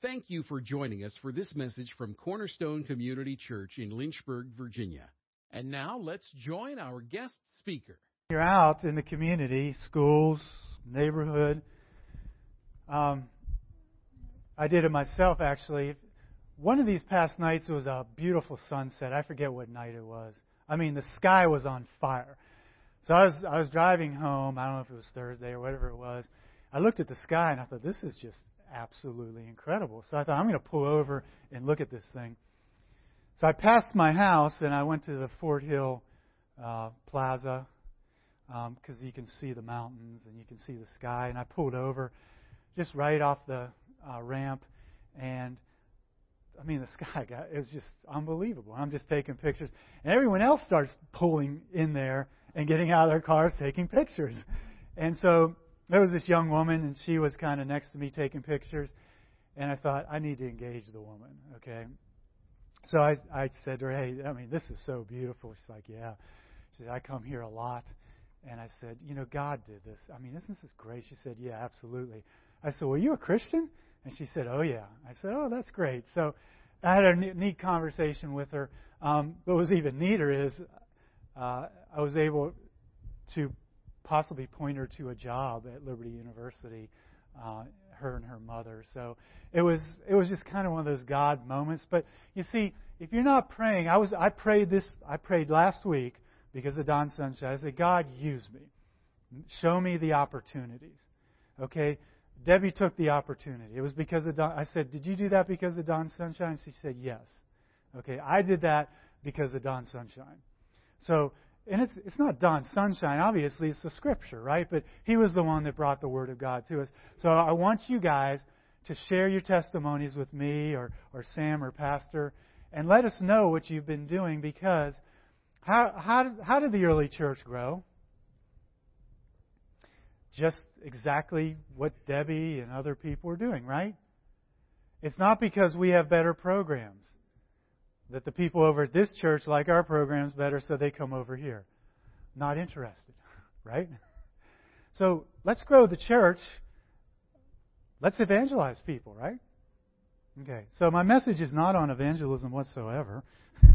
Thank you for joining us for this message from Cornerstone Community Church in Lynchburg, Virginia. And now let's join our guest speaker. You're out in the community, schools, neighborhood. Um, I did it myself actually. One of these past nights was a beautiful sunset. I forget what night it was. I mean, the sky was on fire. So I was I was driving home. I don't know if it was Thursday or whatever it was. I looked at the sky and I thought, this is just absolutely incredible. So I thought, I'm going to pull over and look at this thing. So I passed my house and I went to the Fort Hill uh, Plaza because um, you can see the mountains and you can see the sky. And I pulled over just right off the uh, ramp, and I mean the sky got it was just unbelievable. I'm just taking pictures, and everyone else starts pulling in there and getting out of their cars, taking pictures. And so there was this young woman, and she was kind of next to me taking pictures. And I thought, I need to engage the woman, okay? So I, I said to her, hey, I mean, this is so beautiful. She's like, yeah. She said, I come here a lot. And I said, you know, God did this. I mean, isn't this great? She said, yeah, absolutely. I said, were you a Christian? And she said, oh, yeah. I said, oh, that's great. So I had a neat conversation with her. Um, what was even neater is uh, I was able to possibly point her to a job at Liberty University, uh, her and her mother. So it was it was just kind of one of those God moments. But you see, if you're not praying, I was I prayed this I prayed last week because of Don Sunshine. I said, God, use me, show me the opportunities. Okay. Debbie took the opportunity. It was because of Don. I said, Did you do that because of Don Sunshine? She said, Yes. Okay, I did that because of Don Sunshine. So and it's it's not Don Sunshine, obviously it's the scripture, right? But he was the one that brought the word of God to us. So I want you guys to share your testimonies with me or, or Sam or Pastor and let us know what you've been doing because how how did, how did the early church grow? Just exactly what Debbie and other people are doing, right? It's not because we have better programs that the people over at this church like our programs better, so they come over here. Not interested, right? So let's grow the church. Let's evangelize people, right? Okay, so my message is not on evangelism whatsoever.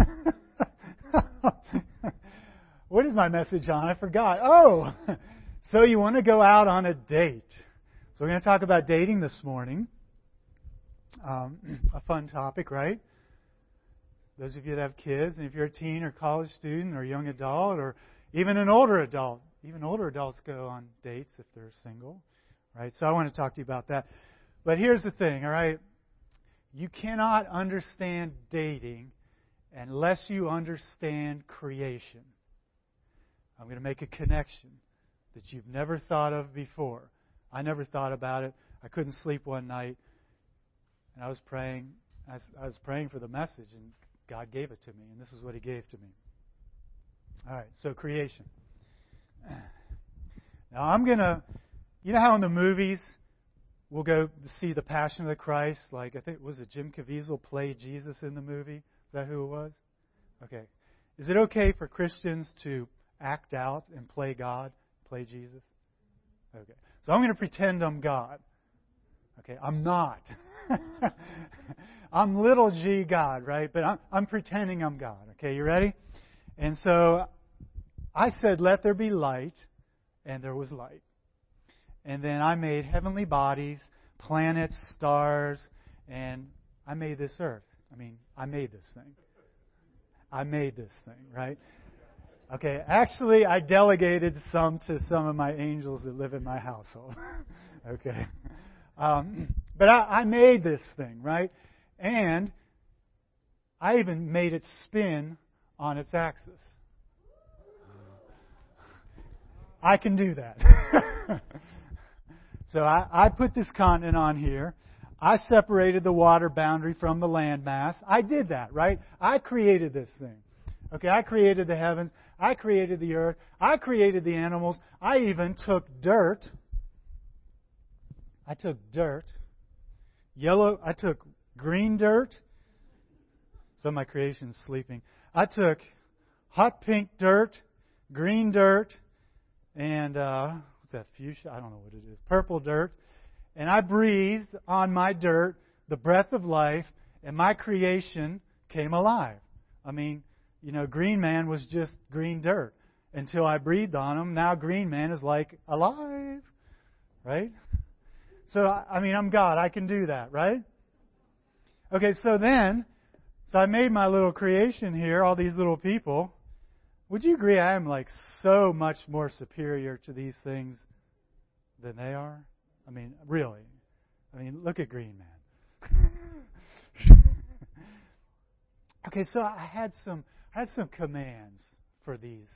what is my message on? I forgot. Oh, so you want to go out on a date. So we're going to talk about dating this morning. Um, a fun topic, right? Those of you that have kids, and if you're a teen or college student or young adult or even an older adult, even older adults go on dates if they're single, right? So I want to talk to you about that. But here's the thing, all right? You cannot understand dating unless you understand creation. I'm going to make a connection that you've never thought of before. I never thought about it. I couldn't sleep one night, and I was praying. I was praying for the message, and God gave it to me, and this is what He gave to me. All right, so creation. Now I'm to, you know how in the movies we'll go see the Passion of the Christ? Like, I think, was it Jim Caviezel played Jesus in the movie? Is that who it was? Okay. Is it okay for Christians to act out and play God, play Jesus? Okay. So I'm going to pretend I'm God. Okay, I'm not. I'm little g God, right? But I'm, I'm pretending I'm God. Okay, you ready? And so I said, Let there be light, and there was light. And then I made heavenly bodies, planets, stars, and I made this earth. I mean, I made this thing. I made this thing, right? Okay, actually, I delegated some to some of my angels that live in my household. okay. Um, but I, I made this thing, right? And I even made it spin on its axis. I can do that. so I, I put this continent on here. I separated the water boundary from the land mass. I did that, right? I created this thing. Okay, I created the heavens. I created the earth. I created the animals. I even took dirt. I took dirt. Yellow, I took green dirt. Some of my creation's sleeping. I took hot pink dirt, green dirt, and uh, what's that fuchsia? I don't know what it is. Purple dirt. And I breathed on my dirt the breath of life, and my creation came alive. I mean, you know, Green Man was just green dirt until I breathed on him. Now Green Man is like alive, right? So, I mean, I'm God. I can do that, right? Okay, so then, so I made my little creation here, all these little people. Would you agree I am like so much more superior to these things than they are? I mean, really. I mean, look at Green Man. okay, so I had some I had some commands for these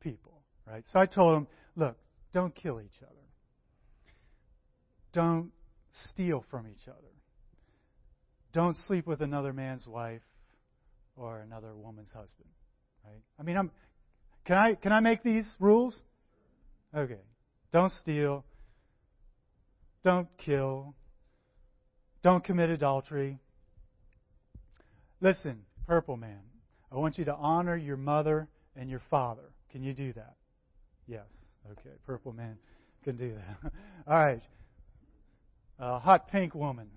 people, right? So I told them, look, don't kill each other. Don't steal from each other. Don't sleep with another man's wife or another woman's husband. Right? I mean, I'm, can I can I make these rules? Okay. Don't steal. Don't kill. Don't commit adultery. Listen, Purple Man, I want you to honor your mother and your father. Can you do that? Yes. Okay. Purple Man can do that. All right. Uh, hot pink woman,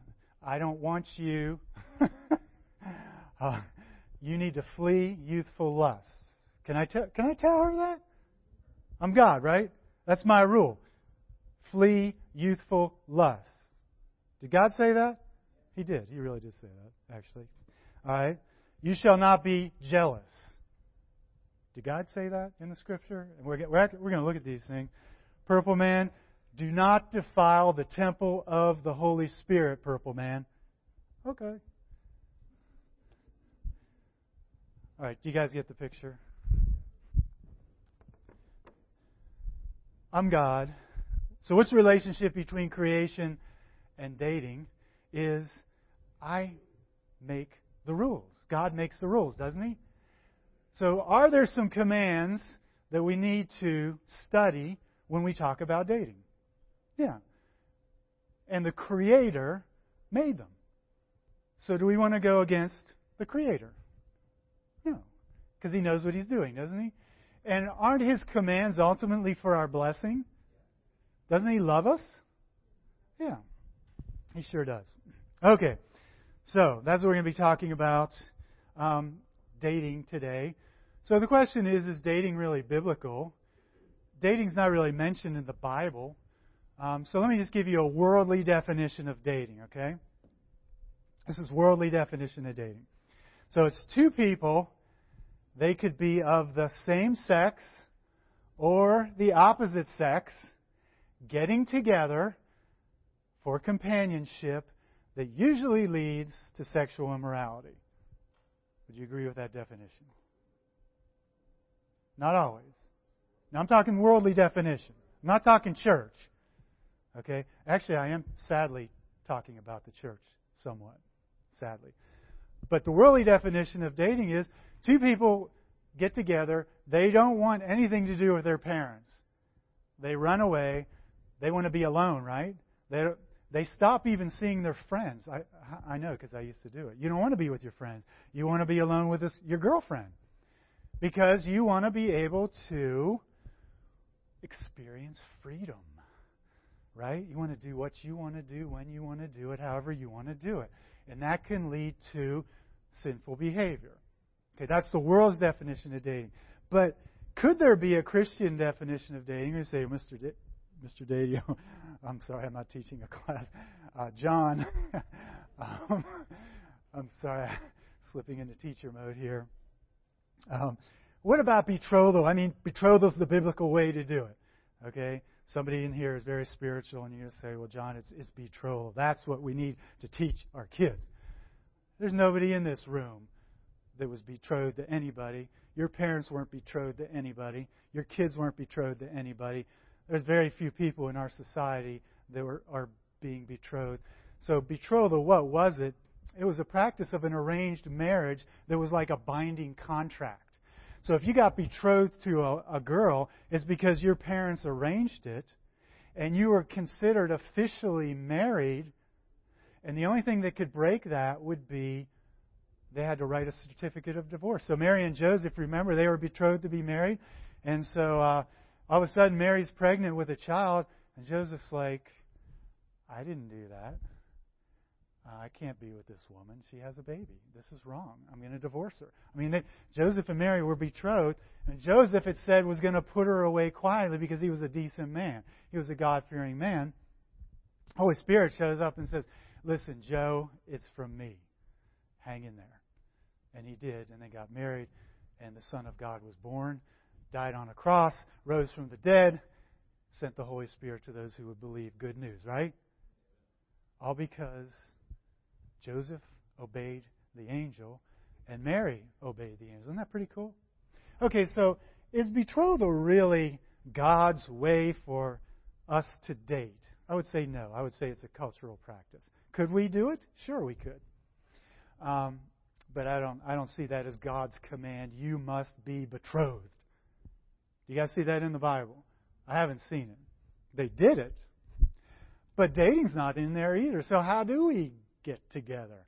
I don't want you. uh, you need to flee youthful lusts. Can I tell? Can I tell her that? I'm God, right? That's my rule. Flee youthful lusts. Did God say that? He did. He really did say that, actually. All right. You shall not be jealous. Did God say that in the scripture? And we're, we're, we're going to look at these things. Purple man, do not defile the temple of the Holy Spirit, purple man. Okay. All right, do you guys get the picture? I'm God. So, what's the relationship between creation and dating? Is I make the rules. God makes the rules, doesn't He? So, are there some commands that we need to study when we talk about dating? Yeah. And the Creator made them. So, do we want to go against the Creator? No. Because He knows what He's doing, doesn't He? And aren't His commands ultimately for our blessing? Doesn't He love us? Yeah. He sure does. Okay. So, that's what we're going to be talking about um, dating today. So, the question is is dating really biblical? Dating's not really mentioned in the Bible. Um, so let me just give you a worldly definition of dating, okay? This is worldly definition of dating. So it's two people. They could be of the same sex or the opposite sex getting together for companionship that usually leads to sexual immorality. Would you agree with that definition? Not always. Now I'm talking worldly definition. I'm not talking church. Okay? Actually, I am sadly talking about the church somewhat. Sadly. But the worldly definition of dating is two people get together, they don't want anything to do with their parents. They run away, they want to be alone, right? They they stop even seeing their friends. I I know because I used to do it. You don't want to be with your friends. You want to be alone with this, your girlfriend because you want to be able to experience freedom right? You want to do what you want to do when you want to do it, however you want to do it. And that can lead to sinful behavior. Okay, that's the world's definition of dating. But could there be a Christian definition of dating? You say, Mr. Mr. Dateo, I'm sorry, I'm not teaching a class. Uh, John, um, I'm sorry, I'm slipping into teacher mode here. Um, what about betrothal? I mean, betrothal is the biblical way to do it. Okay? Somebody in here is very spiritual, and you're going to say, well, John, it's, it's betrothal. That's what we need to teach our kids. There's nobody in this room that was betrothed to anybody. Your parents weren't betrothed to anybody. Your kids weren't betrothed to anybody. There's very few people in our society that were, are being betrothed. So, betrothal, what was it? It was a practice of an arranged marriage that was like a binding contract. So if you got betrothed to a, a girl, it's because your parents arranged it, and you were considered officially married. And the only thing that could break that would be they had to write a certificate of divorce. So Mary and Joseph, remember, they were betrothed to be married. And so uh, all of a sudden, Mary's pregnant with a child, and Joseph's like, I didn't do that. Uh, I can't be with this woman. She has a baby. This is wrong. I'm going to divorce her. I mean, they, Joseph and Mary were betrothed, and Joseph, it said, was going to put her away quietly because he was a decent man. He was a God fearing man. Holy Spirit shows up and says, Listen, Joe, it's from me. Hang in there. And he did, and they got married, and the Son of God was born, died on a cross, rose from the dead, sent the Holy Spirit to those who would believe. Good news, right? All because Joseph obeyed the angel and Mary obeyed the angel. Isn't that pretty cool? Okay, so is betrothal really God's way for us to date? I would say no. I would say it's a cultural practice. Could we do it? Sure, we could. Um, but I don't. I don't see that as God's command. You must be betrothed. Do you guys see that in the Bible? I haven't seen it. They did it, but dating's not in there either. So how do we get together?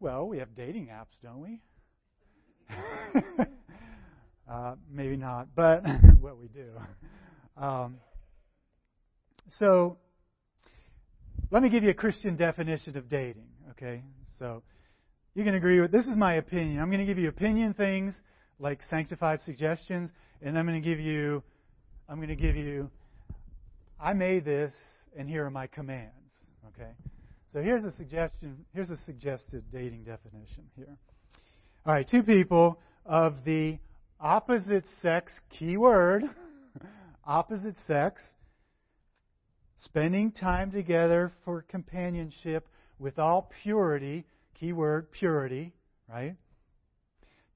Well, we have dating apps, don't we? uh, maybe not, but what we do. Um, so, let me give you a Christian definition of dating. Okay, so you can agree with this is my opinion. I'm going to give you opinion things like sanctified suggestions, and I'm going to give you, I'm going to give you, I made this, and here are my commands. Okay, so here's a suggestion. Here's a suggested dating definition here. All right, two people of the opposite sex, keyword, opposite sex, spending time together for companionship with all purity, keyword purity, right?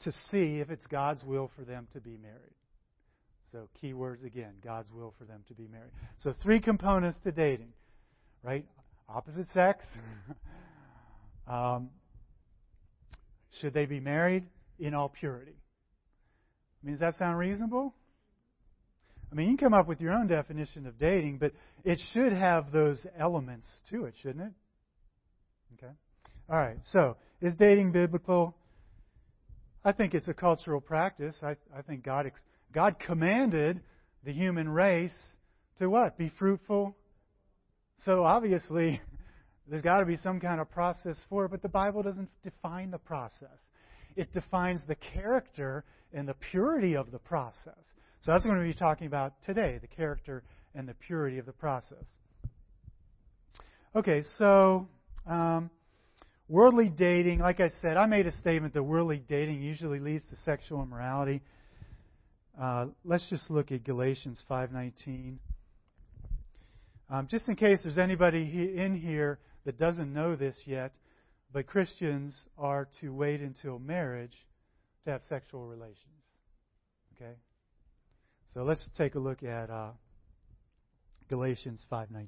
To see if it's God's will for them to be married. So, keywords again God's will for them to be married. So, three components to dating, right? Opposite sex? um, should they be married in all purity? I mean, does that sound reasonable? I mean, you can come up with your own definition of dating, but it should have those elements to it, shouldn't it? Okay. All right. So, is dating biblical? I think it's a cultural practice. I, I think God God commanded the human race to what? Be fruitful so obviously, there's got to be some kind of process for it, but the Bible doesn't define the process. It defines the character and the purity of the process. So that's what we're going to be talking about today the character and the purity of the process. Okay, so um, worldly dating, like I said, I made a statement that worldly dating usually leads to sexual immorality. Uh, let's just look at Galatians 5:19. Um, just in case there's anybody in here that doesn't know this yet, but Christians are to wait until marriage to have sexual relations. Okay? So let's take a look at uh, Galatians 5:19.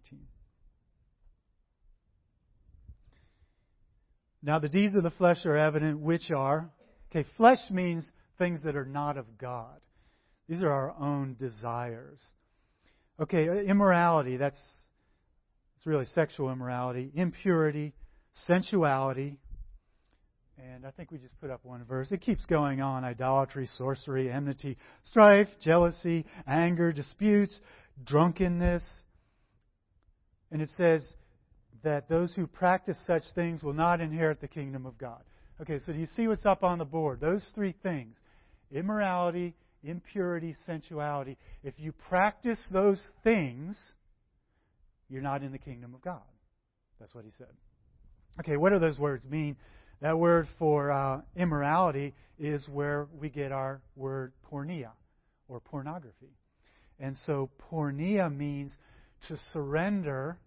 Now the deeds of the flesh are evident, which are okay. Flesh means things that are not of God. These are our own desires. Okay, uh, immorality, that's it's really sexual immorality, impurity, sensuality, and I think we just put up one verse. It keeps going on idolatry, sorcery, enmity, strife, jealousy, anger, disputes, drunkenness. And it says that those who practice such things will not inherit the kingdom of God. Okay, so do you see what's up on the board? Those three things immorality, impurity, sensuality. If you practice those things, you're not in the kingdom of God. That's what he said. Okay, what do those words mean? That word for uh, immorality is where we get our word porneia or pornography. And so porneia means to surrender,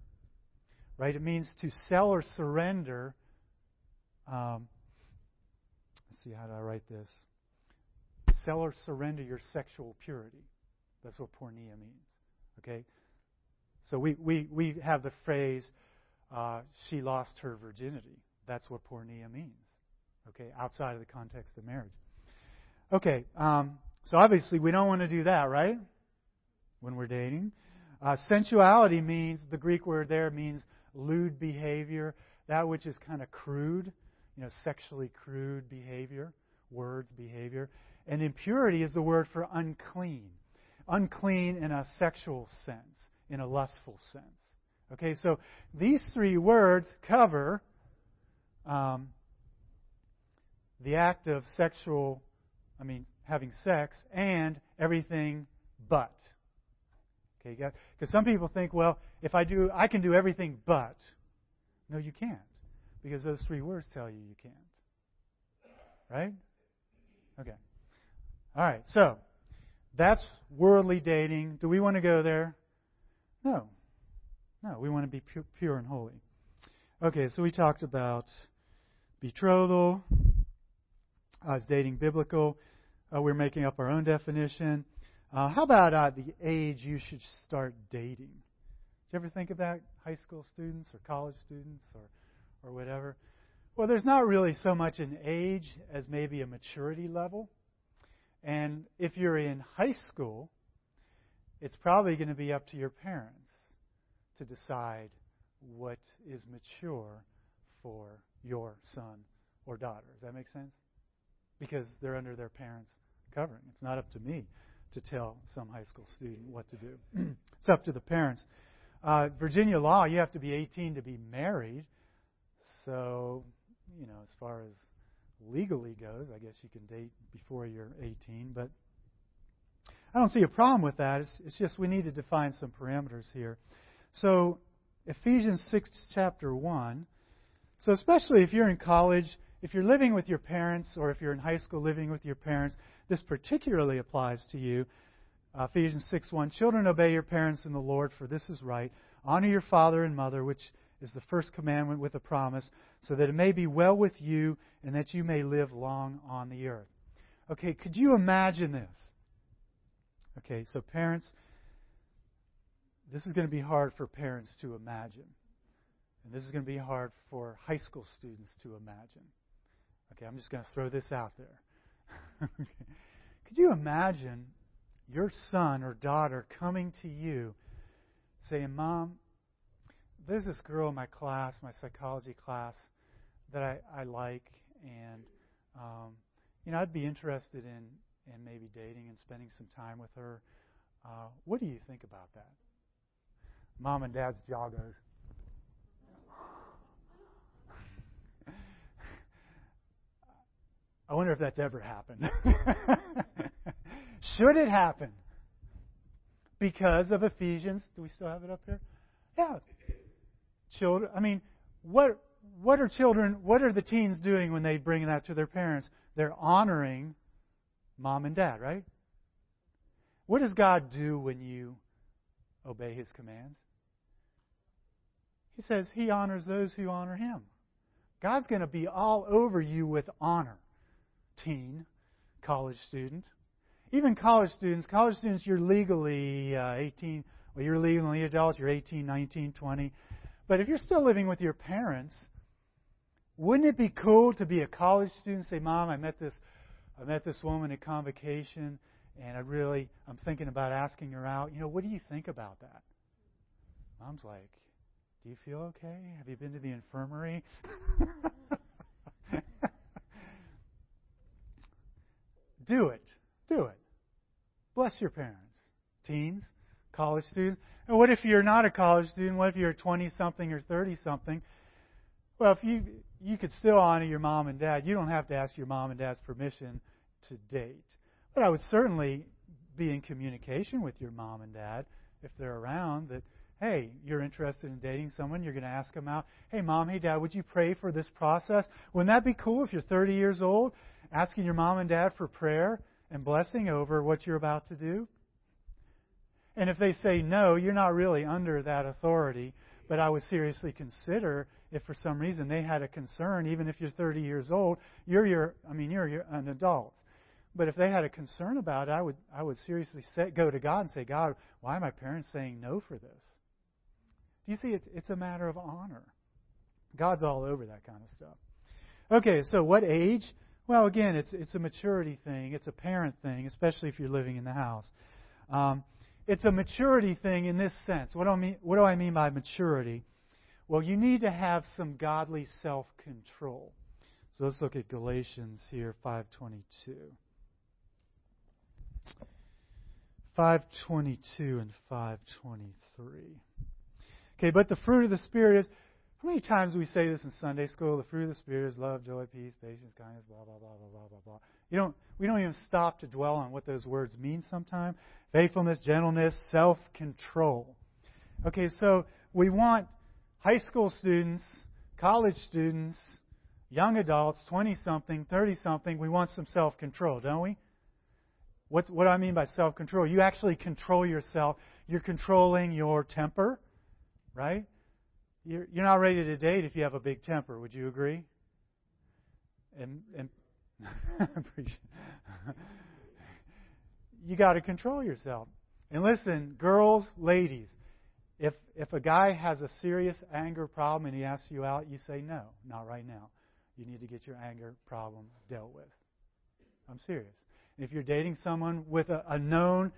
right? It means to sell or surrender. Um, let's see, how do I write this? Sell or surrender your sexual purity. That's what porneia means. Okay? So we, we, we have the phrase, uh, she lost her virginity. That's what porneia means. Okay? Outside of the context of marriage. Okay. Um, so obviously we don't want to do that, right? When we're dating. Uh, sensuality means, the Greek word there means lewd behavior, that which is kind of crude, you know, sexually crude behavior, words, behavior. And impurity is the word for unclean. Unclean in a sexual sense, in a lustful sense. Okay, so these three words cover um, the act of sexual, I mean, having sex, and everything but. Okay, because some people think, well, if I do, I can do everything but. No, you can't, because those three words tell you you can't. Right? Okay. All right. So that's worldly dating. Do we want to go there? No. No, we want to be pure and holy. Okay, so we talked about betrothal. Uh, is dating biblical? Uh, we're making up our own definition. Uh, how about uh, the age you should start dating? Did you ever think of that, high school students or college students or, or whatever? Well, there's not really so much an age as maybe a maturity level. And if you're in high school, it's probably going to be up to your parents to decide what is mature for your son or daughter. Does that make sense? Because they're under their parents' covering. It's not up to me to tell some high school student what to do. it's up to the parents. Uh, Virginia law, you have to be 18 to be married. So, you know, as far as legally goes, I guess you can date before you're 18. But I don't see a problem with that. It's, it's just we need to define some parameters here. So, Ephesians 6, chapter 1. So, especially if you're in college, if you're living with your parents, or if you're in high school living with your parents, this particularly applies to you. Uh, Ephesians 6 1. Children, obey your parents in the Lord, for this is right. Honor your father and mother, which is the first commandment with a promise, so that it may be well with you and that you may live long on the earth. Okay, could you imagine this? Okay, so parents, this is going to be hard for parents to imagine. And this is going to be hard for high school students to imagine. Okay, I'm just going to throw this out there. Okay, Could you imagine your son or daughter coming to you saying, Mom, there's this girl in my class, my psychology class, that I, I like, and um, you know, I'd be interested in, in maybe dating and spending some time with her. Uh, what do you think about that? Mom and Dad's jaw goes. I wonder if that's ever happened. Should it happen? Because of Ephesians. Do we still have it up here? Yeah. Children. I mean, what what are children? What are the teens doing when they bring that to their parents? They're honoring mom and dad, right? What does God do when you obey His commands? He says He honors those who honor Him. God's going to be all over you with honor teen, college student. Even college students, college students, you're legally uh, 18, well, you're legally adult, you're 18, 19, 20. But if you're still living with your parents, wouldn't it be cool to be a college student and say, Mom, I met this I met this woman at convocation and I really I'm thinking about asking her out. You know, what do you think about that? Mom's like, Do you feel okay? Have you been to the infirmary? Do it. Do it. Bless your parents. Teens, college students. And what if you're not a college student? What if you're 20 something or 30 something? Well, if you you could still honor your mom and dad. You don't have to ask your mom and dad's permission to date. But I would certainly be in communication with your mom and dad if they're around that hey, you're interested in dating someone, you're going to ask them out. Hey, mom, hey, dad, would you pray for this process? Wouldn't that be cool if you're 30 years old asking your mom and dad for prayer and blessing over what you're about to do? And if they say no, you're not really under that authority, but I would seriously consider if for some reason they had a concern, even if you're 30 years old, you're your, I mean, you're, you're an adult. But if they had a concern about it, I would, I would seriously say, go to God and say, God, why are my parents saying no for this? Do you see? It's, it's a matter of honor. God's all over that kind of stuff. Okay, so what age? Well, again, it's it's a maturity thing. It's a parent thing, especially if you're living in the house. Um, it's a maturity thing in this sense. What do I mean? What do I mean by maturity? Well, you need to have some godly self-control. So let's look at Galatians here, 522. 522 and 523. Okay, but the fruit of the Spirit is How many times do we say this in Sunday school? The fruit of the Spirit is love, joy, peace, patience, kindness, blah, blah, blah, blah, blah, blah, blah. You don't, we don't even stop to dwell on what those words mean sometimes. Faithfulness, gentleness, self control. Okay, so we want high school students, college students, young adults, 20 something, 30 something, we want some self control, don't we? What's, what do I mean by self control? You actually control yourself. You're controlling your temper, right? You're, you're not ready to date if you have a big temper. Would you agree? And, and you got to control yourself. And listen, girls, ladies, if if a guy has a serious anger problem and he asks you out, you say no, not right now. You need to get your anger problem dealt with. I'm serious. If you're dating someone with a, a known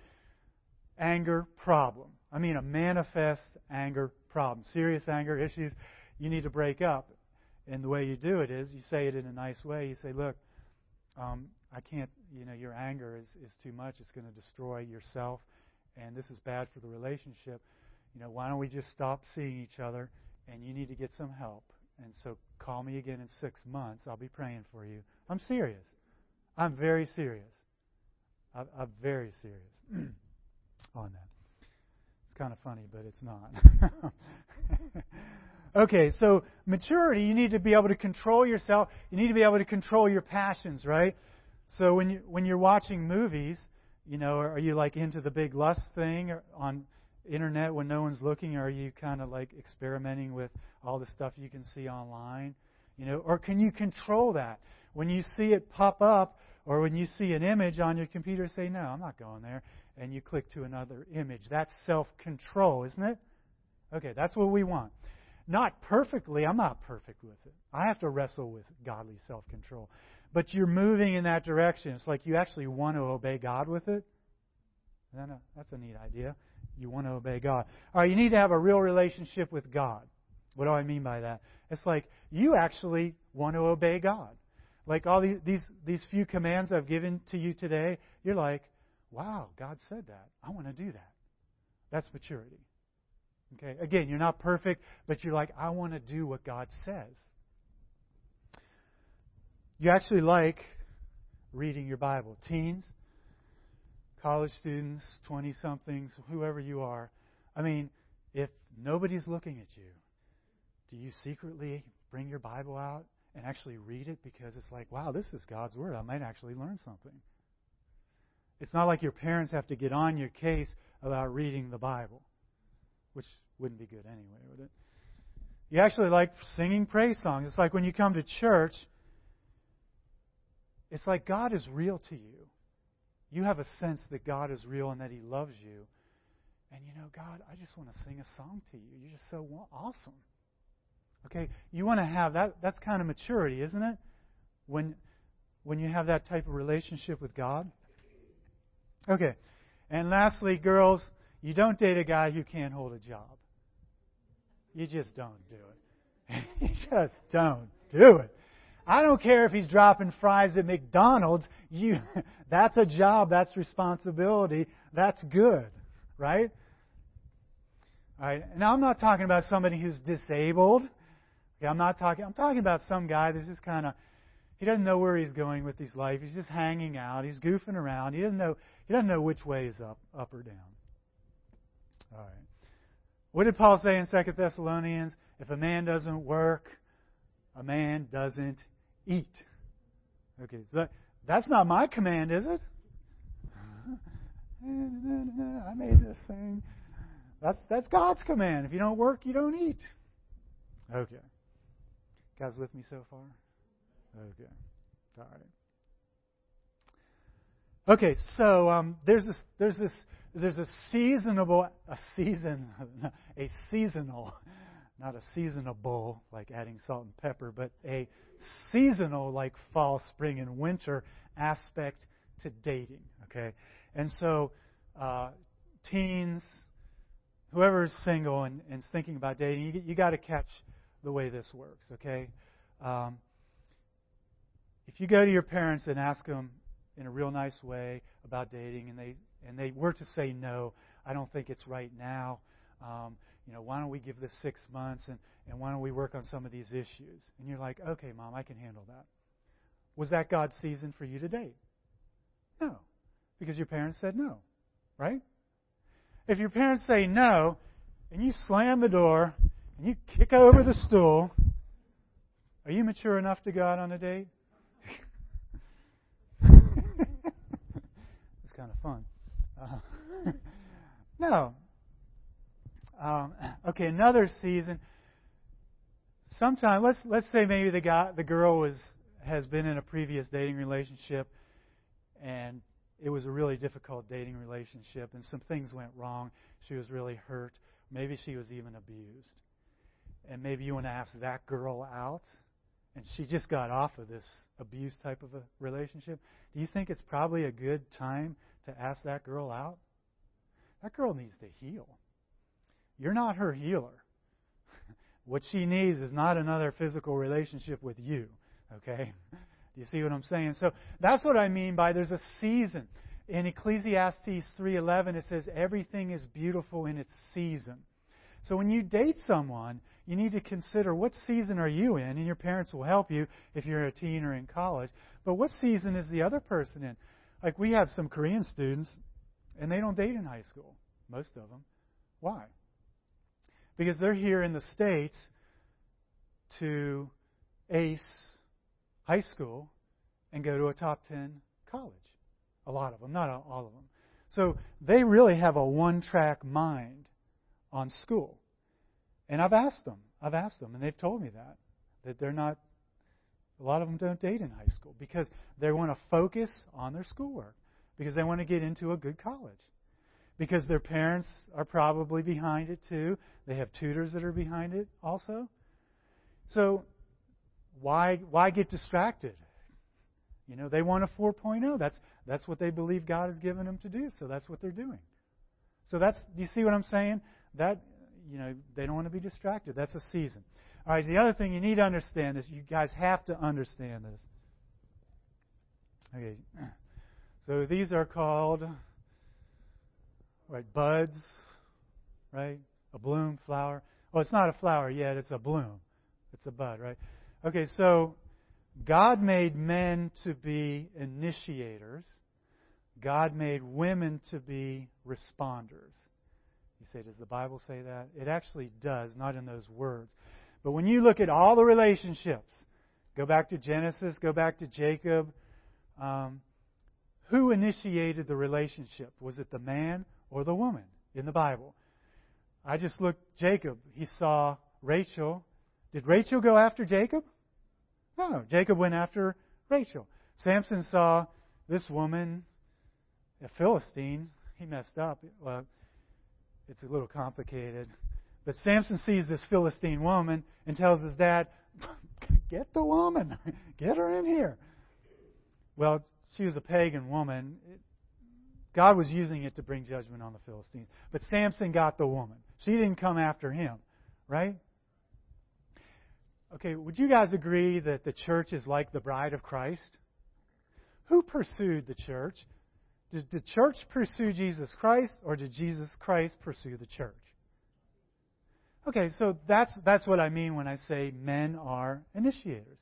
anger problem, I mean a manifest anger problem, serious anger issues, you need to break up. And the way you do it is you say it in a nice way. You say, look, um, I can't, you know, your anger is, is too much. It's going to destroy yourself, and this is bad for the relationship. You know, why don't we just stop seeing each other, and you need to get some help. And so call me again in six months. I'll be praying for you. I'm serious. I'm very serious. I'm, I'm very serious on that. It's kind of funny, but it's not. okay, so maturity, you need to be able to control yourself. You need to be able to control your passions, right? So when you when you're watching movies, you know, are you like into the big lust thing on internet when no one's looking, or are you kind of like experimenting with all the stuff you can see online? You know, or can you control that? When you see it pop up, or when you see an image on your computer, say, "No, I'm not going there." And you click to another image. That's self control, isn't it? Okay, that's what we want. Not perfectly, I'm not perfect with it. I have to wrestle with godly self control. But you're moving in that direction. It's like you actually want to obey God with it. That's a neat idea. You want to obey God. All right, you need to have a real relationship with God. What do I mean by that? It's like you actually want to obey God. Like all these, these, these few commands I've given to you today, you're like, wow, God said that. I want to do that. That's maturity. Okay? Again, you're not perfect, but you're like, I want to do what God says. You actually like reading your Bible. Teens, college students, 20 somethings, whoever you are. I mean, if nobody's looking at you, do you secretly bring your Bible out and actually read it because it's like, wow, this is God's Word. I might actually learn something. It's not like your parents have to get on your case about reading the Bible, which wouldn't be good anyway, would it? You actually like singing praise songs. It's like when you come to church, it's like God is real to you. You have a sense that God is real and that He loves you. And you know, God, I just want to sing a song to you. You're just so awesome. Okay, you want to have that. That's kind of maturity, isn't it? When when you have that type of relationship with God. Okay. And lastly, girls, you don't date a guy who can't hold a job. You just don't do it. you just don't do it. I don't care if he's dropping fries at McDonald's. You, that's a job. That's responsibility. That's good, right? All right. Now I'm not talking about somebody who's disabled. Okay, I'm not talking. I'm talking about some guy that's just kind of. He doesn't know where he's going with his life. He's just hanging out. He's goofing around. He doesn't know. He doesn't know which way is up, up or down. All right. What did Paul say in Second Thessalonians? If a man doesn't work, a man doesn't eat. Okay, so that, that's not my command, is it? I made this thing. That's that's God's command. If you don't work, you don't eat. Okay. Guys with me so far? Okay. All right. Okay, so um, there's this there's this there's a seasonable a season a seasonal not a seasonable like adding salt and pepper, but a seasonal like fall, spring, and winter aspect to dating. Okay, and so uh, teens, whoever is single and, and is thinking about dating, you, you got to catch the way this works. Okay, um, if you go to your parents and ask them in a real nice way about dating, and they and they were to say no, I don't think it's right now. Um, you know, why don't we give this six months and, and why don't we work on some of these issues? And you're like, okay, mom, I can handle that. Was that God's season for you to date? No. Because your parents said no. Right? If your parents say no, and you slam the door, and you kick over the stool, are you mature enough to go out on a date? it's kind of fun. Uh, no. Um, okay, another season. Sometime let's let's say maybe the guy the girl was has been in a previous dating relationship and it was a really difficult dating relationship and some things went wrong. She was really hurt. Maybe she was even abused. And maybe you want to ask that girl out and she just got off of this abuse type of a relationship. Do you think it's probably a good time to ask that girl out? That girl needs to heal. You're not her healer. what she needs is not another physical relationship with you. Okay? Do you see what I'm saying? So that's what I mean by there's a season. In Ecclesiastes 3:11 it says everything is beautiful in its season. So when you date someone, you need to consider what season are you in, and your parents will help you if you're a teen or in college. But what season is the other person in? Like we have some Korean students, and they don't date in high school, most of them. Why? Because they're here in the States to ace high school and go to a top 10 college. A lot of them, not all of them. So they really have a one track mind on school. And I've asked them, I've asked them, and they've told me that, that they're not, a lot of them don't date in high school because they want to focus on their schoolwork, because they want to get into a good college, because their parents are probably behind it too. They have tutors that are behind it also. So why why get distracted? You know, they want a 4.0. That's that's what they believe God has given them to do. So that's what they're doing. So that's do you see what I'm saying? That you know, they don't want to be distracted. That's a season. All right, the other thing you need to understand is you guys have to understand this. Okay. So these are called right buds, right? A bloom, flower. Oh, it's not a flower yet, it's a bloom. It's a bud, right? Okay, so God made men to be initiators. God made women to be responders. You say, does the Bible say that? It actually does, not in those words. But when you look at all the relationships, go back to Genesis, go back to Jacob, um, who initiated the relationship? Was it the man or the woman in the Bible? I just looked, Jacob, he saw Rachel. Did Rachel go after Jacob? No, Jacob went after Rachel. Samson saw this woman, a Philistine. He messed up. Well, it's a little complicated. But Samson sees this Philistine woman and tells his dad, Get the woman. Get her in here. Well, she was a pagan woman. God was using it to bring judgment on the Philistines. But Samson got the woman. She didn't come after him, right? Okay, would you guys agree that the church is like the bride of Christ? Who pursued the church? Did the church pursue Jesus Christ or did Jesus Christ pursue the church? Okay, so that's, that's what I mean when I say men are initiators.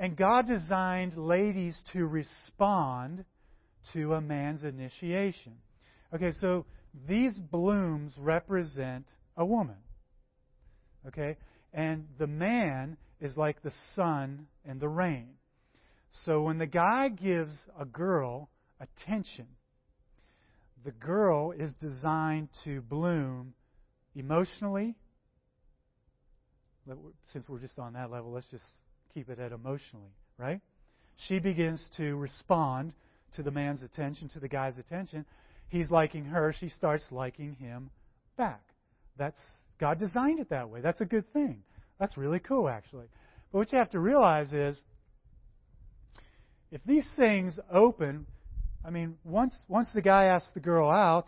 And God designed ladies to respond to a man's initiation. Okay, so these blooms represent a woman. Okay? And the man is like the sun and the rain. So when the guy gives a girl attention. The girl is designed to bloom emotionally. Since we're just on that level, let's just keep it at emotionally, right? She begins to respond to the man's attention, to the guy's attention. He's liking her. She starts liking him back. That's God designed it that way. That's a good thing. That's really cool, actually. But what you have to realize is if these things open I mean, once once the guy asks the girl out,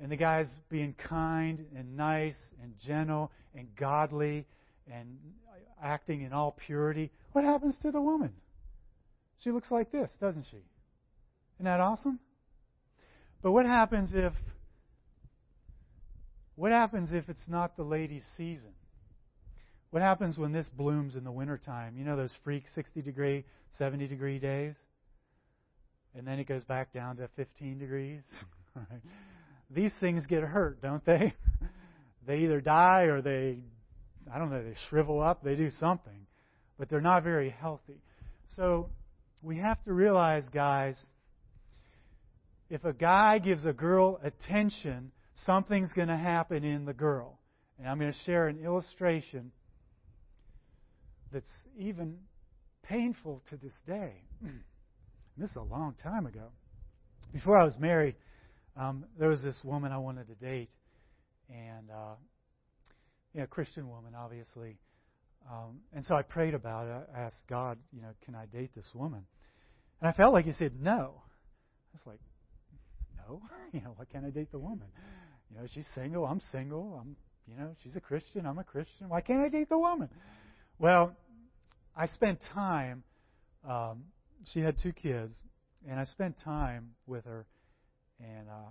and the guy's being kind and nice and gentle and godly and acting in all purity, what happens to the woman? She looks like this, doesn't she? Isn't that awesome? But what happens if What happens if it's not the lady's season? What happens when this blooms in the wintertime? You know those freak 60 degree, 70 degree days? And then it goes back down to 15 degrees. These things get hurt, don't they? they either die or they, I don't know, they shrivel up, they do something. But they're not very healthy. So we have to realize, guys, if a guy gives a girl attention, something's going to happen in the girl. And I'm going to share an illustration that's even painful to this day. this is a long time ago. Before I was married, um, there was this woman I wanted to date, and uh, yeah, Christian woman, obviously. Um, and so I prayed about it. I asked God, you know, can I date this woman? And I felt like He said no. I was like, no, you know, why can't I date the woman? You know, she's single, I'm single, I'm, you know, she's a Christian, I'm a Christian. Why can't I date the woman? Well, I spent time. Um, she had two kids, and I spent time with her, and uh,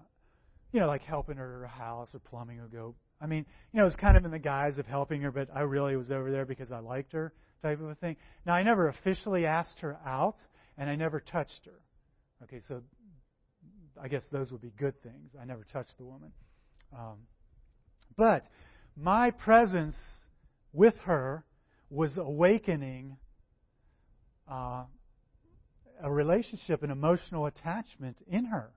you know, like helping her her house or plumbing or go. I mean, you know, it was kind of in the guise of helping her, but I really was over there because I liked her, type of a thing. Now, I never officially asked her out, and I never touched her. Okay, so I guess those would be good things. I never touched the woman. Um, but my presence with her was awakening uh, a relationship, an emotional attachment in her.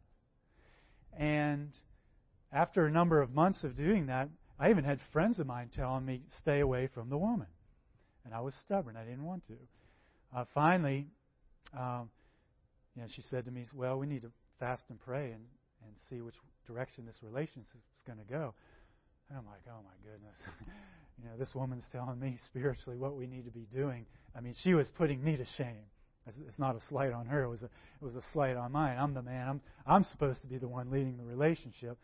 And after a number of months of doing that, I even had friends of mine telling me, stay away from the woman. And I was stubborn. I didn't want to. Uh, finally, um, you know, she said to me, well, we need to fast and pray and, and see which direction this relationship is going to go. And I'm like, oh my goodness. you know, this woman's telling me spiritually what we need to be doing. I mean, she was putting me to shame. It's, not a slight on her. It was a, it was a slight on mine. I'm the man. I'm, I'm supposed to be the one leading the relationship.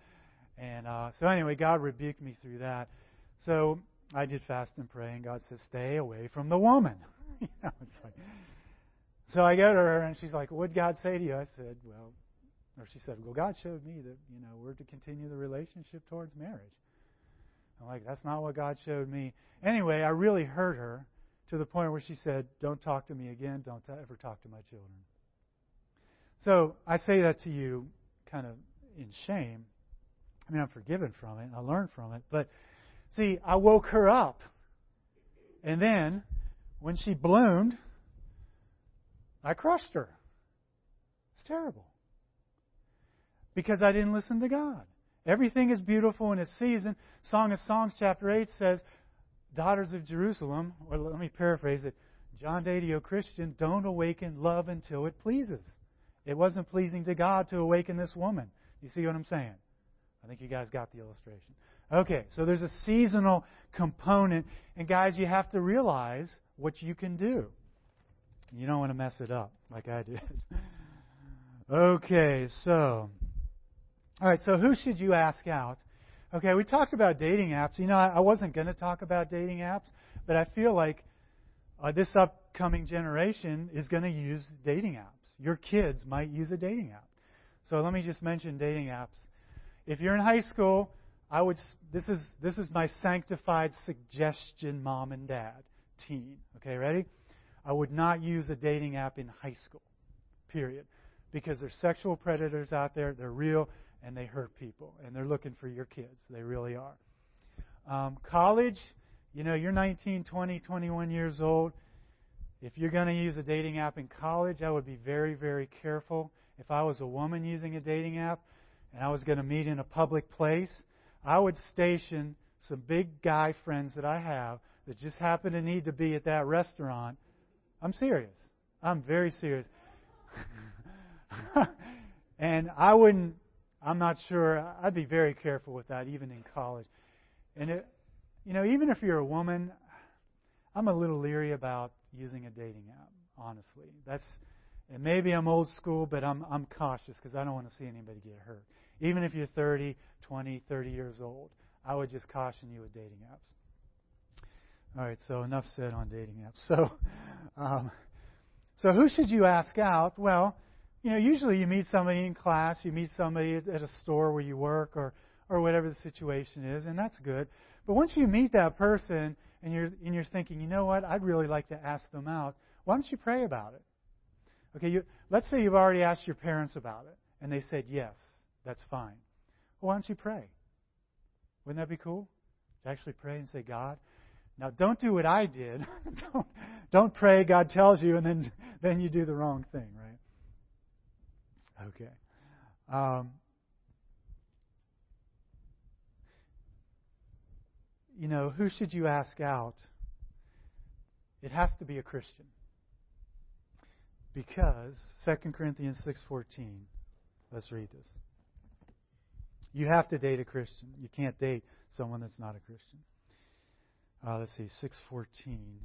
And uh, so anyway, God rebuked me through that. So I did fast and pray, and God says, stay away from the woman. you know, it's like, so I go to her, and she's like, what did God say to you? I said, well, or she said, well, God showed me that, you know, we're to continue the relationship towards marriage. I'm like, that's not what God showed me. Anyway, I really hurt her to the point where she said, Don't talk to me again. Don't ever talk to my children. So I say that to you kind of in shame. I mean, I'm forgiven from it, I learned from it. But see, I woke her up. And then, when she bloomed, I crushed her. It's terrible. Because I didn't listen to God. Everything is beautiful in its season. Song of Songs, chapter 8 says, Daughters of Jerusalem, or let me paraphrase it, John Dateo Christian, don't awaken love until it pleases. It wasn't pleasing to God to awaken this woman. You see what I'm saying? I think you guys got the illustration. Okay, so there's a seasonal component, and guys, you have to realize what you can do. You don't want to mess it up like I did. okay, so all right, so who should you ask out? Okay, we talked about dating apps. You know, I, wasn't going to talk about dating apps, but I feel like uh, this upcoming generation is going to use dating apps. Your kids might use a dating app. So let me just mention dating apps. If you're in high school, I would this is this is my sanctified suggestion, mom and dad, teen. Okay, ready? I would not use a dating app in high school. Period. Because there's sexual predators out there. They're real and they hurt people, and they're looking for your kids. They really are. Um, college, you know, you're 19, 20, 21 years old. If you're going to use a dating app in college, I would be very, very careful. If I was a woman using a dating app and I was going to meet in a public place, I would station some big guy friends that I have that just happen to need to be at that restaurant. I'm serious. I'm very serious. and I wouldn't I'm not sure. I'd be very careful with that, even in college. And it, you know, even if you're a woman, I'm a little leery about using a dating app. Honestly, that's and maybe I'm old school, but I'm I'm cautious because I don't want to see anybody get hurt. Even if you're 30, 20, 30 years old, I would just caution you with dating apps. All right, so enough said on dating apps. So, um, so who should you ask out? Well, you know, usually you meet somebody in class, you meet somebody at a store where you work, or or whatever the situation is, and that's good. But once you meet that person and you're and you're thinking, you know what, I'd really like to ask them out. Why don't you pray about it? Okay, you, let's say you've already asked your parents about it, and they said yes, that's fine. Well, why don't you pray? Wouldn't that be cool? To actually pray and say, God. Now, don't do what I did. don't, don't pray. God tells you, and then then you do the wrong thing, right? Okay. Um, you know, who should you ask out? It has to be a Christian. Because 2 Corinthians 6:14. Let's read this. You have to date a Christian. You can't date someone that's not a Christian. Uh, let's see, 6:14.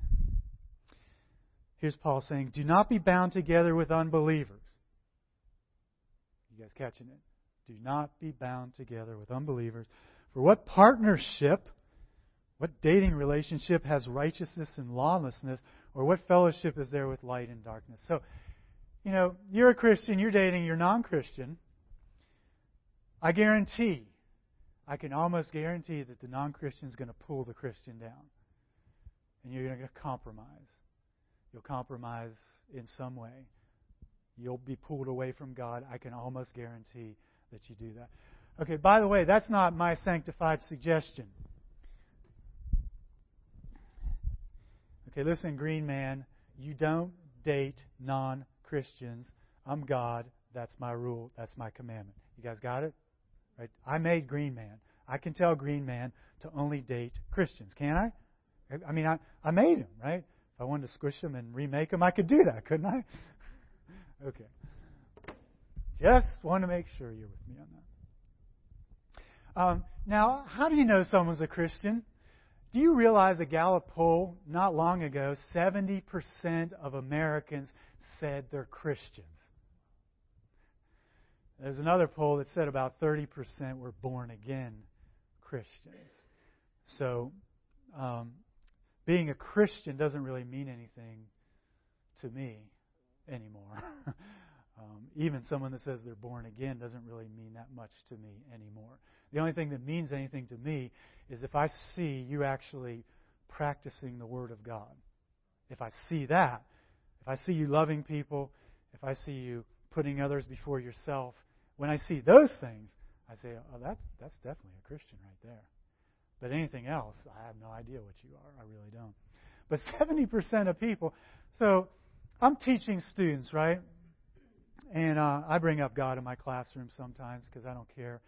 Here's Paul saying, "Do not be bound together with unbelievers." You guys catching it? Do not be bound together with unbelievers. For what partnership what dating relationship has righteousness and lawlessness? Or what fellowship is there with light and darkness? So, you know, you're a Christian, you're dating your non Christian. I guarantee, I can almost guarantee that the non Christian is going to pull the Christian down. And you're going to compromise. You'll compromise in some way. You'll be pulled away from God. I can almost guarantee that you do that. Okay, by the way, that's not my sanctified suggestion. Okay, listen, Green Man, you don't date non Christians. I'm God. That's my rule. That's my commandment. You guys got it? Right? I made Green Man. I can tell Green Man to only date Christians, can I? I mean, I, I made him, right? If I wanted to squish him and remake him, I could do that, couldn't I? Okay. Just want to make sure you're with me on that. Um, now, how do you know someone's a Christian? Do you realize a Gallup poll not long ago, 70% of Americans said they're Christians? There's another poll that said about 30% were born again Christians. So, um, being a Christian doesn't really mean anything to me anymore. um, even someone that says they're born again doesn't really mean that much to me anymore. The only thing that means anything to me is if I see you actually practicing the Word of God. If I see that, if I see you loving people, if I see you putting others before yourself, when I see those things, I say, oh, that's, that's definitely a Christian right there. But anything else, I have no idea what you are. I really don't. But 70% of people, so I'm teaching students, right? And uh, I bring up God in my classroom sometimes because I don't care.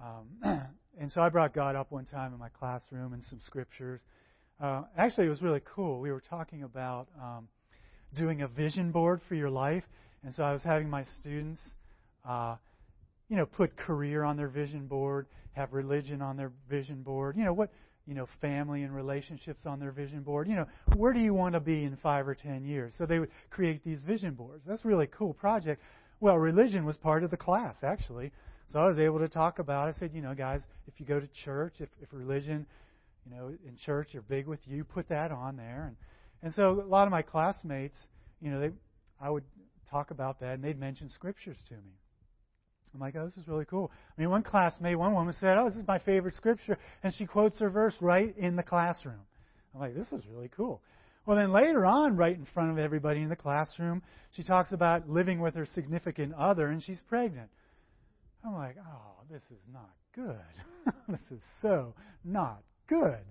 Um, and so I brought God up one time in my classroom and some scriptures. Uh, actually, it was really cool. We were talking about um, doing a vision board for your life, and so I was having my students, uh, you know, put career on their vision board, have religion on their vision board. You know what? You know, family and relationships on their vision board. You know, where do you want to be in five or ten years? So they would create these vision boards. That's a really cool project. Well, religion was part of the class actually. So I was able to talk about. I said, you know, guys, if you go to church, if, if religion, you know, in church are big with you, put that on there. And and so a lot of my classmates, you know, they, I would talk about that, and they'd mention scriptures to me. I'm like, oh, this is really cool. I mean, one classmate, one woman said, oh, this is my favorite scripture, and she quotes her verse right in the classroom. I'm like, this is really cool. Well, then later on, right in front of everybody in the classroom, she talks about living with her significant other, and she's pregnant. I'm like, oh, this is not good. this is so not good.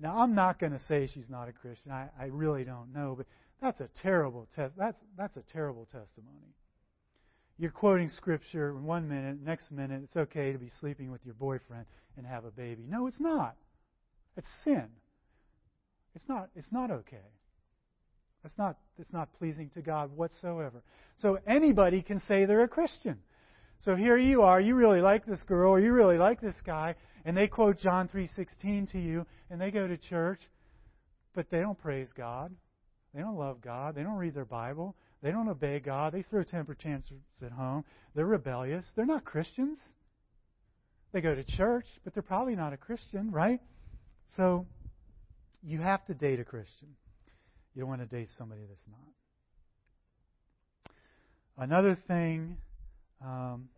Now, I'm not going to say she's not a Christian. I, I really don't know, but that's a terrible test. That's that's a terrible testimony. You're quoting scripture one minute, next minute it's okay to be sleeping with your boyfriend and have a baby. No, it's not. It's sin. It's not. It's not okay. It's not. It's not pleasing to God whatsoever. So anybody can say they're a Christian. So here you are, you really like this girl or you really like this guy, and they quote John 3:16 to you, and they go to church, but they don't praise God. They don't love God. They don't read their Bible. They don't obey God. They throw temper tantrums at home. They're rebellious. They're not Christians. They go to church, but they're probably not a Christian, right? So you have to date a Christian. You don't want to date somebody that's not. Another thing um,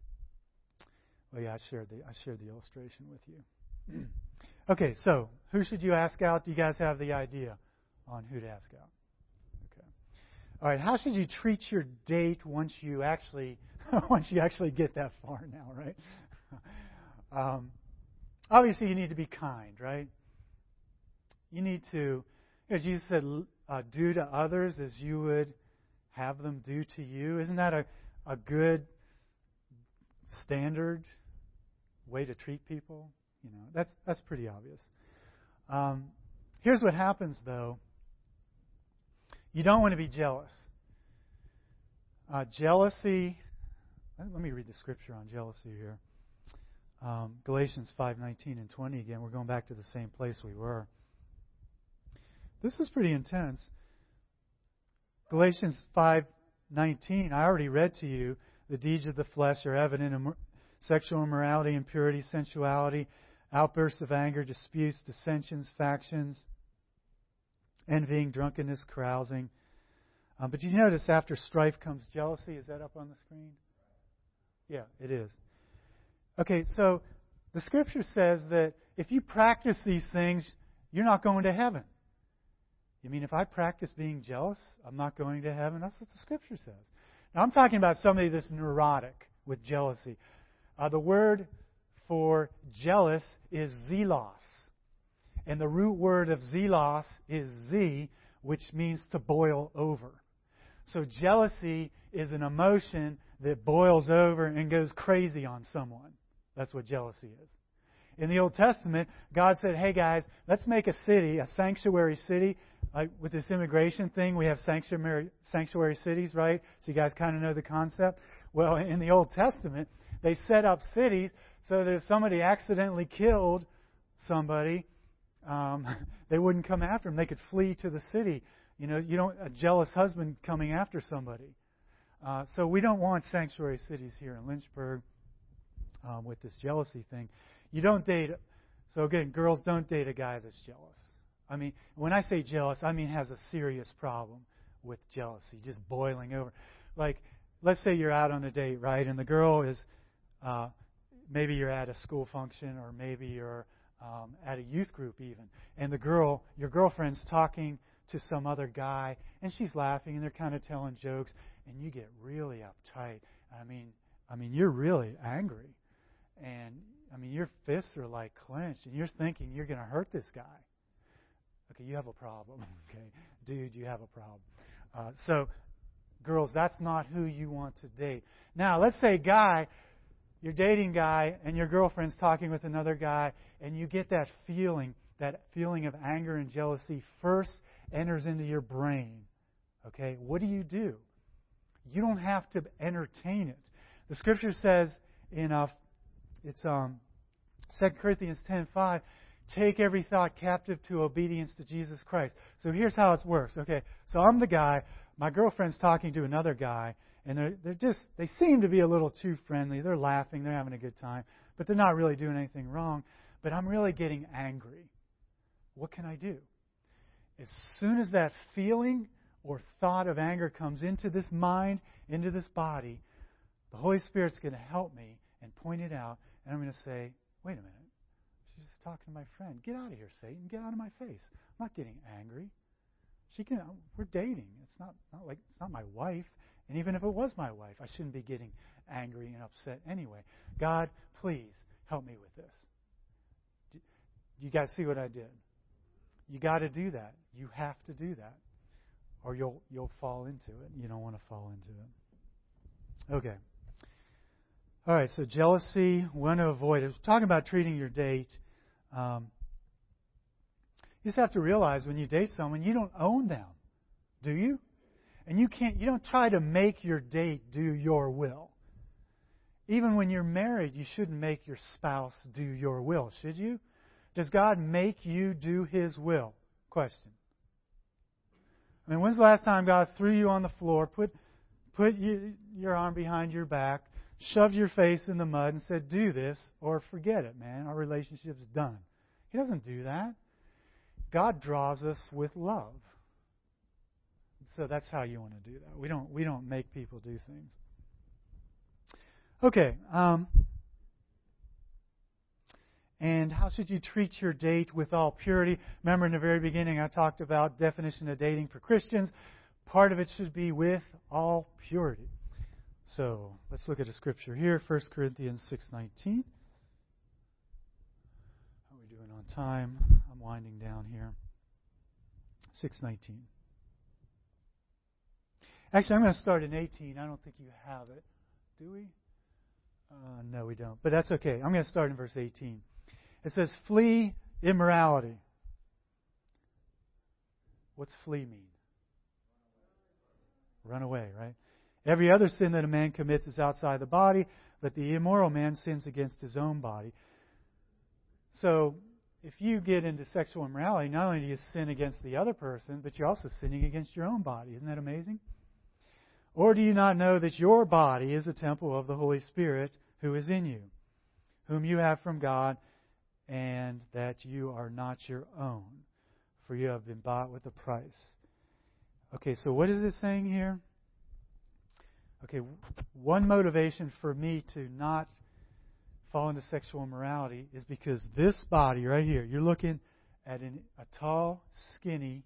Oh yeah, I shared the I shared the illustration with you. okay, so who should you ask out? Do you guys have the idea on who to ask out? All right. How should you treat your date once you actually once you actually get that far now, right? um, obviously, you need to be kind, right? You need to, as Jesus said, uh, do to others as you would have them do to you. Isn't that a, a good standard way to treat people? You know, that's that's pretty obvious. Um, here's what happens, though. You don't want to be jealous. Uh, jealousy. Let me read the scripture on jealousy here. Um, Galatians 5:19 and 20 again. We're going back to the same place we were. This is pretty intense. Galatians 5:19. I already read to you the deeds of the flesh are evident: in sexual immorality, impurity, sensuality, outbursts of anger, disputes, dissensions, factions, envying, drunkenness, carousing. Um, but you notice after strife comes jealousy. Is that up on the screen? Yeah, it is. Okay, so the scripture says that if you practice these things, you're not going to heaven. You mean if I practice being jealous, I'm not going to heaven? That's what the scripture says. Now, I'm talking about somebody that's neurotic with jealousy. Uh, the word for jealous is zelos. And the root word of zelos is z, which means to boil over. So jealousy is an emotion that boils over and goes crazy on someone. That's what jealousy is. In the Old Testament, God said, hey guys, let's make a city, a sanctuary city, like with this immigration thing, we have sanctuary, sanctuary cities, right? So you guys kind of know the concept. Well, in the Old Testament, they set up cities so that if somebody accidentally killed somebody, um, they wouldn't come after them. They could flee to the city. You know, you don't a jealous husband coming after somebody. Uh, so we don't want sanctuary cities here in Lynchburg um, with this jealousy thing. You don't date. So again, girls don't date a guy that's jealous. I mean, when I say jealous, I mean has a serious problem with jealousy, just boiling over. Like, let's say you're out on a date, right? And the girl is, uh, maybe you're at a school function, or maybe you're um, at a youth group even, and the girl, your girlfriend's talking to some other guy, and she's laughing, and they're kind of telling jokes, and you get really uptight. I mean, I mean, you're really angry, and I mean, your fists are like clenched, and you're thinking you're going to hurt this guy. Okay, you have a problem. Okay, dude, you have a problem. Uh, so, girls, that's not who you want to date. Now, let's say, guy, you're dating guy, and your girlfriend's talking with another guy, and you get that feeling, that feeling of anger and jealousy first enters into your brain. Okay, what do you do? You don't have to entertain it. The scripture says in uh, it's um, 2 Corinthians 10:5 take every thought captive to obedience to Jesus Christ. So here's how it works. Okay, so I'm the guy. My girlfriend's talking to another guy, and they're they're just they seem to be a little too friendly. They're laughing, they're having a good time, but they're not really doing anything wrong. But I'm really getting angry. What can I do? As soon as that feeling or thought of anger comes into this mind, into this body, the Holy Spirit's going to help me and point it out, and I'm going to say, wait a minute She's just talking to my friend. Get out of here, Satan. Get out of my face. I'm not getting angry. She can. We're dating. It's not not like it's not my wife. And even if it was my wife, I shouldn't be getting angry and upset anyway. God, please help me with this. You guys see what I did? You got to do that. You have to do that, or you'll you'll fall into it. You don't want to fall into it. Okay. All right. So jealousy, want to avoid it. Talking about treating your date um, you just have to realize when you date someone, you don't own them, do you? And you can't. You don't try to make your date do your will. Even when you're married, you shouldn't make your spouse do your will, should you? Does God make you do His will? Question. I mean, when's the last time God threw you on the floor, put put you, your arm behind your back, shoved your face in the mud and said, Do this, or forget it, man. Our relationship's done. He doesn't do that. God draws us with love. So that's how you want to do that. We don't we don't make people do things. Okay. Um, And how should you treat your date with all purity? Remember in the very beginning I talked about definition of dating for Christians. Part of it should be with all purity. So let's look at a scripture here, 1 Corinthians 6.19. How are we doing on time? I'm winding down here. 6.19. Actually, I'm going to start in 18. I don't think you have it. Do we? Uh, no, we don't. But that's okay. I'm going to start in verse 18. It says, Flee immorality. What's flee mean? Run away, right? Every other sin that a man commits is outside the body, but the immoral man sins against his own body. So, if you get into sexual immorality, not only do you sin against the other person, but you're also sinning against your own body. Isn't that amazing? Or do you not know that your body is a temple of the Holy Spirit who is in you, whom you have from God, and that you are not your own, for you have been bought with a price? Okay, so what is it saying here? Okay, one motivation for me to not fall into sexual immorality is because this body right here, you're looking at an, a tall, skinny,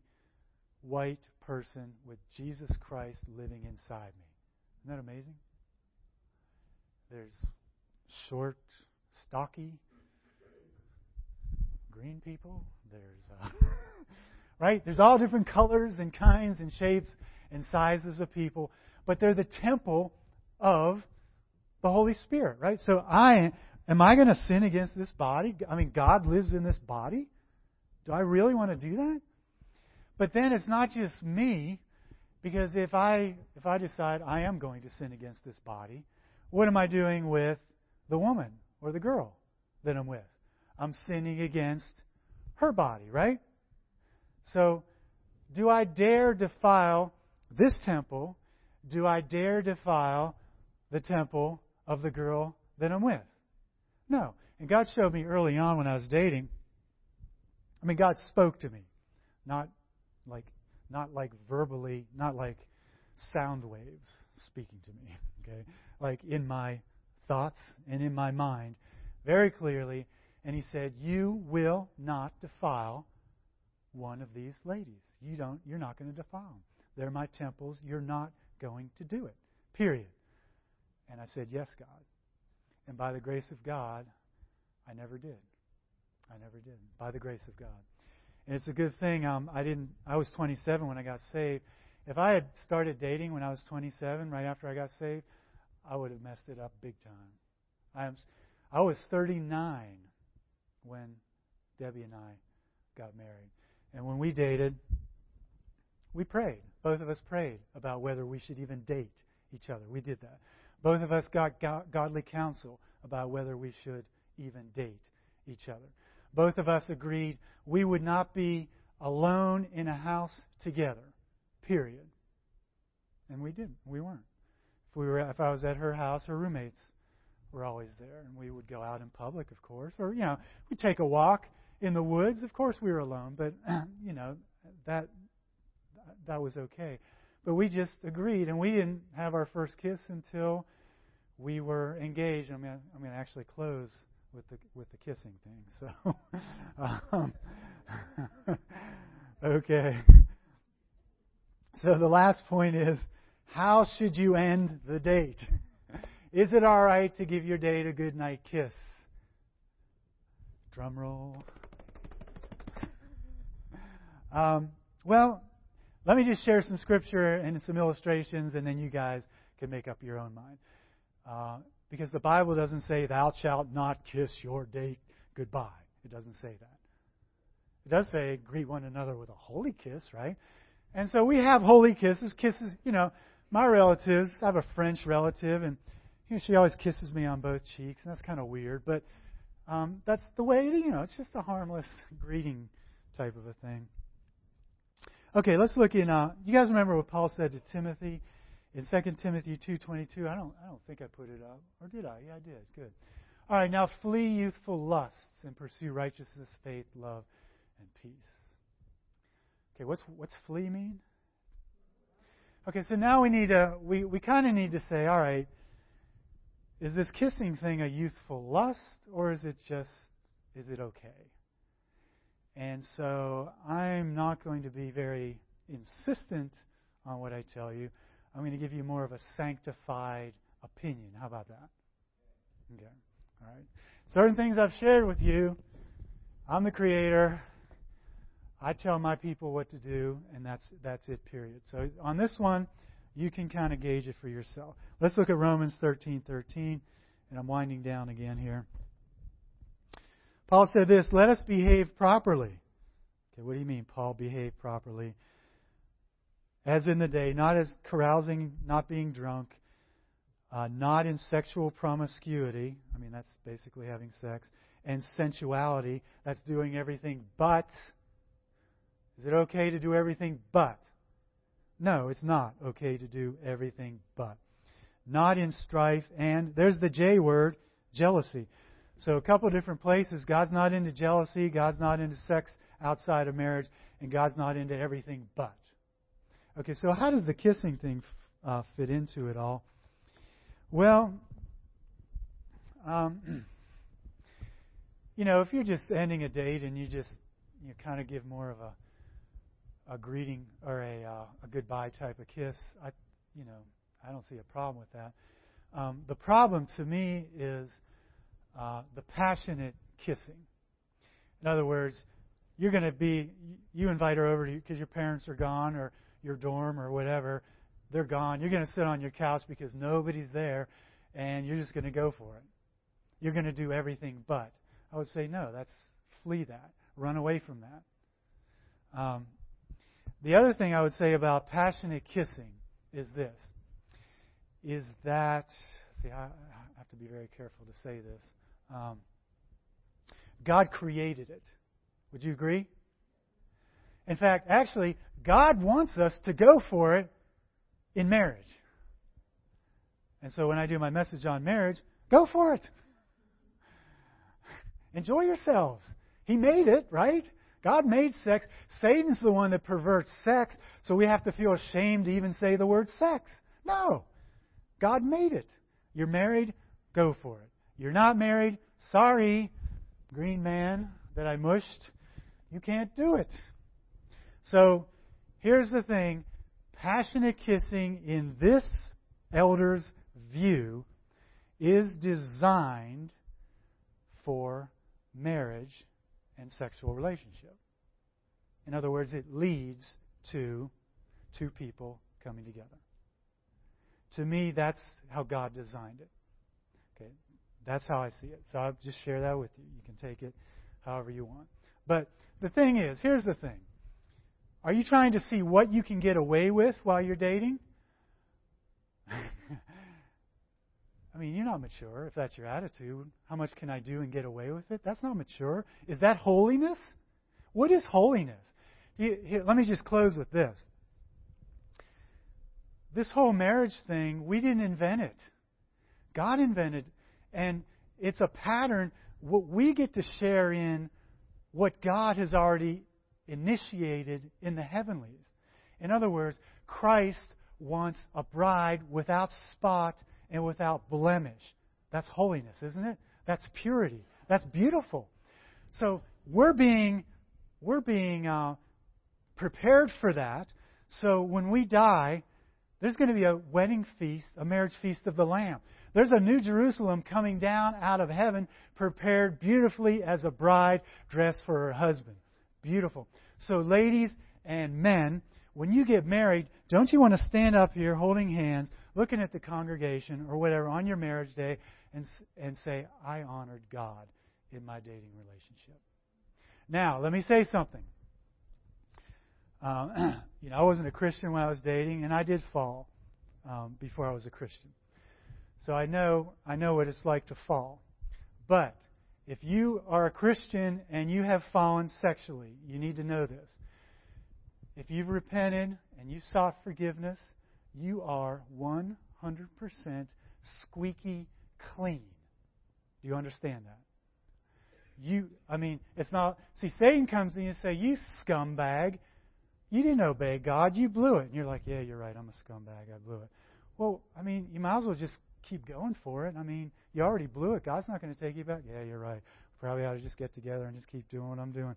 white person with Jesus Christ living inside me. Isn't that amazing? There's short, stocky, green people. There's, uh, right? There's all different colors and kinds and shapes and sizes of people, but they're the temple of the Holy Spirit, right? So I am I going to sin against this body? I mean, God lives in this body. Do I really want to do that? But then it's not just me, because if I if I decide I am going to sin against this body, what am I doing with the woman or the girl that I'm with? I'm sinning against her body, right? So, do I dare defile this temple? Do I dare defile the temple of the girl that I'm with? No. And God showed me early on when I was dating. I mean, God spoke to me, not like not like verbally, not like sound waves speaking to me, okay? Like in my thoughts and in my mind very clearly and he said, "You will not defile one of these ladies. You don't you're not going to defile them. They're my temples. You're not going to do it." Period. And I said, "Yes, God." And by the grace of God, I never did. I never did. By the grace of God. And it's a good thing um, I didn't. I was 27 when I got saved. If I had started dating when I was 27, right after I got saved, I would have messed it up big time. I am. I was 39 when Debbie and I got married, and when we dated, we prayed. Both of us prayed about whether we should even date each other. We did that. Both of us got godly counsel about whether we should even date each other both of us agreed we would not be alone in a house together. Period. And we didn't. We weren't. If we were, if I was at her house, her roommates were always there, and we would go out in public, of course, or you know, we'd take a walk in the woods. Of course, we were alone, but you know, that that was okay. But we just agreed, and we didn't have our first kiss until we were engaged. I'm going I'm to actually close with the with the kissing thing. So, um, okay. So the last point is, how should you end the date? Is it all right to give your date a good night kiss? Drum roll. Um, well, let me just share some scripture and some illustrations, and then you guys can make up your own mind. Uh, because the Bible doesn't say, Thou shalt not kiss your date goodbye. It doesn't say that. It does say, Greet one another with a holy kiss, right? And so we have holy kisses. Kisses, you know, my relatives, I have a French relative, and you know, she always kisses me on both cheeks, and that's kind of weird, but um, that's the way, you know, it's just a harmless greeting type of a thing. Okay, let's look in. Uh, you guys remember what Paul said to Timothy? In 2 Timothy 2:22. I don't I don't think I put it up, or did I? Yeah, I did. Good. All right, now flee youthful lusts and pursue righteousness, faith, love, and peace. Okay, what's what's flee mean? Okay, so now we need to we we kind of need to say, all right, is this kissing thing a youthful lust or is it just is it okay? And so I'm not going to be very insistent on what I tell you. I'm going to give you more of a sanctified opinion. How about that? Okay. All right. Certain things I've shared with you. I'm the creator. I tell my people what to do, and that's that's it. Period. So on this one, you can kind of gauge it for yourself. Let's look at Romans 13:13, and I'm winding down again here. Paul said this: "Let us behave properly." Okay, what do you mean, Paul? Behave properly, as in the day, not as carousing, not being drunk, uh, not in sexual promiscuity. I mean, that's basically having sex, and sensuality. That's doing everything but is it okay to do everything but? No, it's not okay to do everything but. Not in strife, and there's the J word, jealousy. So, a couple different places. God's not into jealousy, God's not into sex outside of marriage, and God's not into everything but. Okay, so how does the kissing thing uh, fit into it all? Well, um, you know, if you're just ending a date and you just you kind of give more of a a greeting or a uh, a goodbye type of kiss, I you know I don't see a problem with that. Um, the problem to me is uh, the passionate kissing. In other words, you're going to be you invite her over because your parents are gone or your dorm or whatever, they're gone. You're going to sit on your couch because nobody's there, and you're just going to go for it. You're going to do everything but. I would say no. That's flee that. Run away from that. Um, the other thing I would say about passionate kissing is this is that, see, I, have to be very careful to say this. Um, God created it. Would you agree? In fact, actually, God wants us to go for it in marriage. And so when I do my message on marriage, go for it. Enjoy yourselves. He made it, right? God made sex. Satan's the one that perverts sex, so we have to feel ashamed to even say the word sex. No. God made it. You're married, go for it. You're not married, sorry, green man that I mushed. You can't do it. So, here's the thing passionate kissing in this elder's view is designed for marriage and sexual relationship. In other words, it leads to two people coming together. To me, that's how God designed it. Okay, that's how I see it. So I'll just share that with you. You can take it however you want. But the thing is, here's the thing. Are you trying to see what you can get away with while you're dating? I mean, you're not mature if that's your attitude. How much can I do and get away with it? That's not mature. Is that holiness? What is holiness? Here, let me just close with this. This whole marriage thing, we didn't invent it. God invented, and it's a pattern. What we get to share in what God has already initiated in the heavenlies. In other words, Christ wants a bride without spot and without blemish. That's holiness, isn't it? That's purity. That's beautiful. So we're being we're being uh, prepared for that. So when we die, there's going to be a wedding feast, a marriage feast of the Lamb. There's a new Jerusalem coming down out of heaven, prepared beautifully as a bride dressed for her husband. Beautiful. So, ladies and men, when you get married, don't you want to stand up here holding hands, looking at the congregation or whatever on your marriage day and, and say, I honored God in my dating relationship. Now, let me say something. Um, you know, I wasn't a Christian when I was dating, and I did fall um, before I was a Christian. So I know I know what it's like to fall. But if you are a Christian and you have fallen sexually, you need to know this. If you've repented and you sought forgiveness you are 100% squeaky clean. Do you understand that? You, I mean, it's not. See, Satan comes in and say, "You scumbag, you didn't obey God. You blew it." And you're like, "Yeah, you're right. I'm a scumbag. I blew it." Well, I mean, you might as well just keep going for it. I mean, you already blew it. God's not going to take you back. Yeah, you're right. Probably ought to just get together and just keep doing what I'm doing.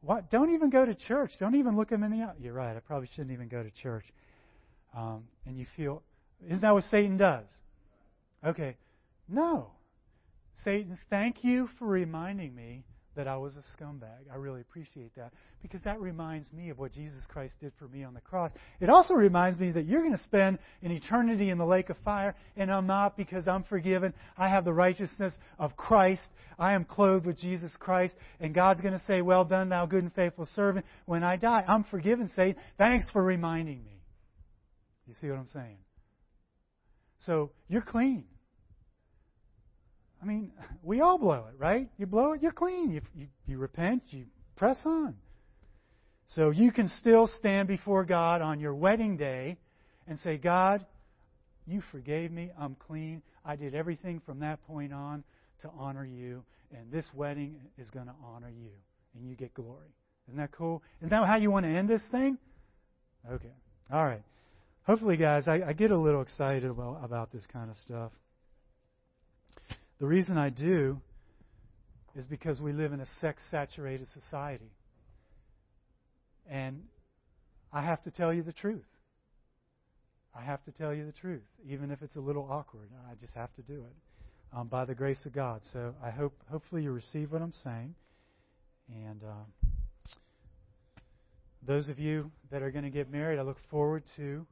What? Don't even go to church. Don't even look them in the eye. You're right. I probably shouldn't even go to church. Um, and you feel, isn't that what Satan does? Okay. No. Satan, thank you for reminding me that I was a scumbag. I really appreciate that because that reminds me of what Jesus Christ did for me on the cross. It also reminds me that you're going to spend an eternity in the lake of fire, and I'm not because I'm forgiven. I have the righteousness of Christ. I am clothed with Jesus Christ, and God's going to say, Well done, thou good and faithful servant, when I die. I'm forgiven, Satan. Thanks for reminding me. You see what I'm saying? So you're clean. I mean, we all blow it, right? You blow it, you're clean. You, you, you repent, you press on. So you can still stand before God on your wedding day and say, God, you forgave me. I'm clean. I did everything from that point on to honor you. And this wedding is going to honor you. And you get glory. Isn't that cool? Isn't that how you want to end this thing? Okay. All right. Hopefully, guys, I, I get a little excited about, about this kind of stuff. The reason I do is because we live in a sex saturated society. And I have to tell you the truth. I have to tell you the truth, even if it's a little awkward. I just have to do it um, by the grace of God. So I hope, hopefully, you receive what I'm saying. And um, those of you that are going to get married, I look forward to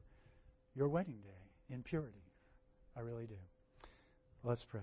your wedding day in purity. I really do. Let's pray.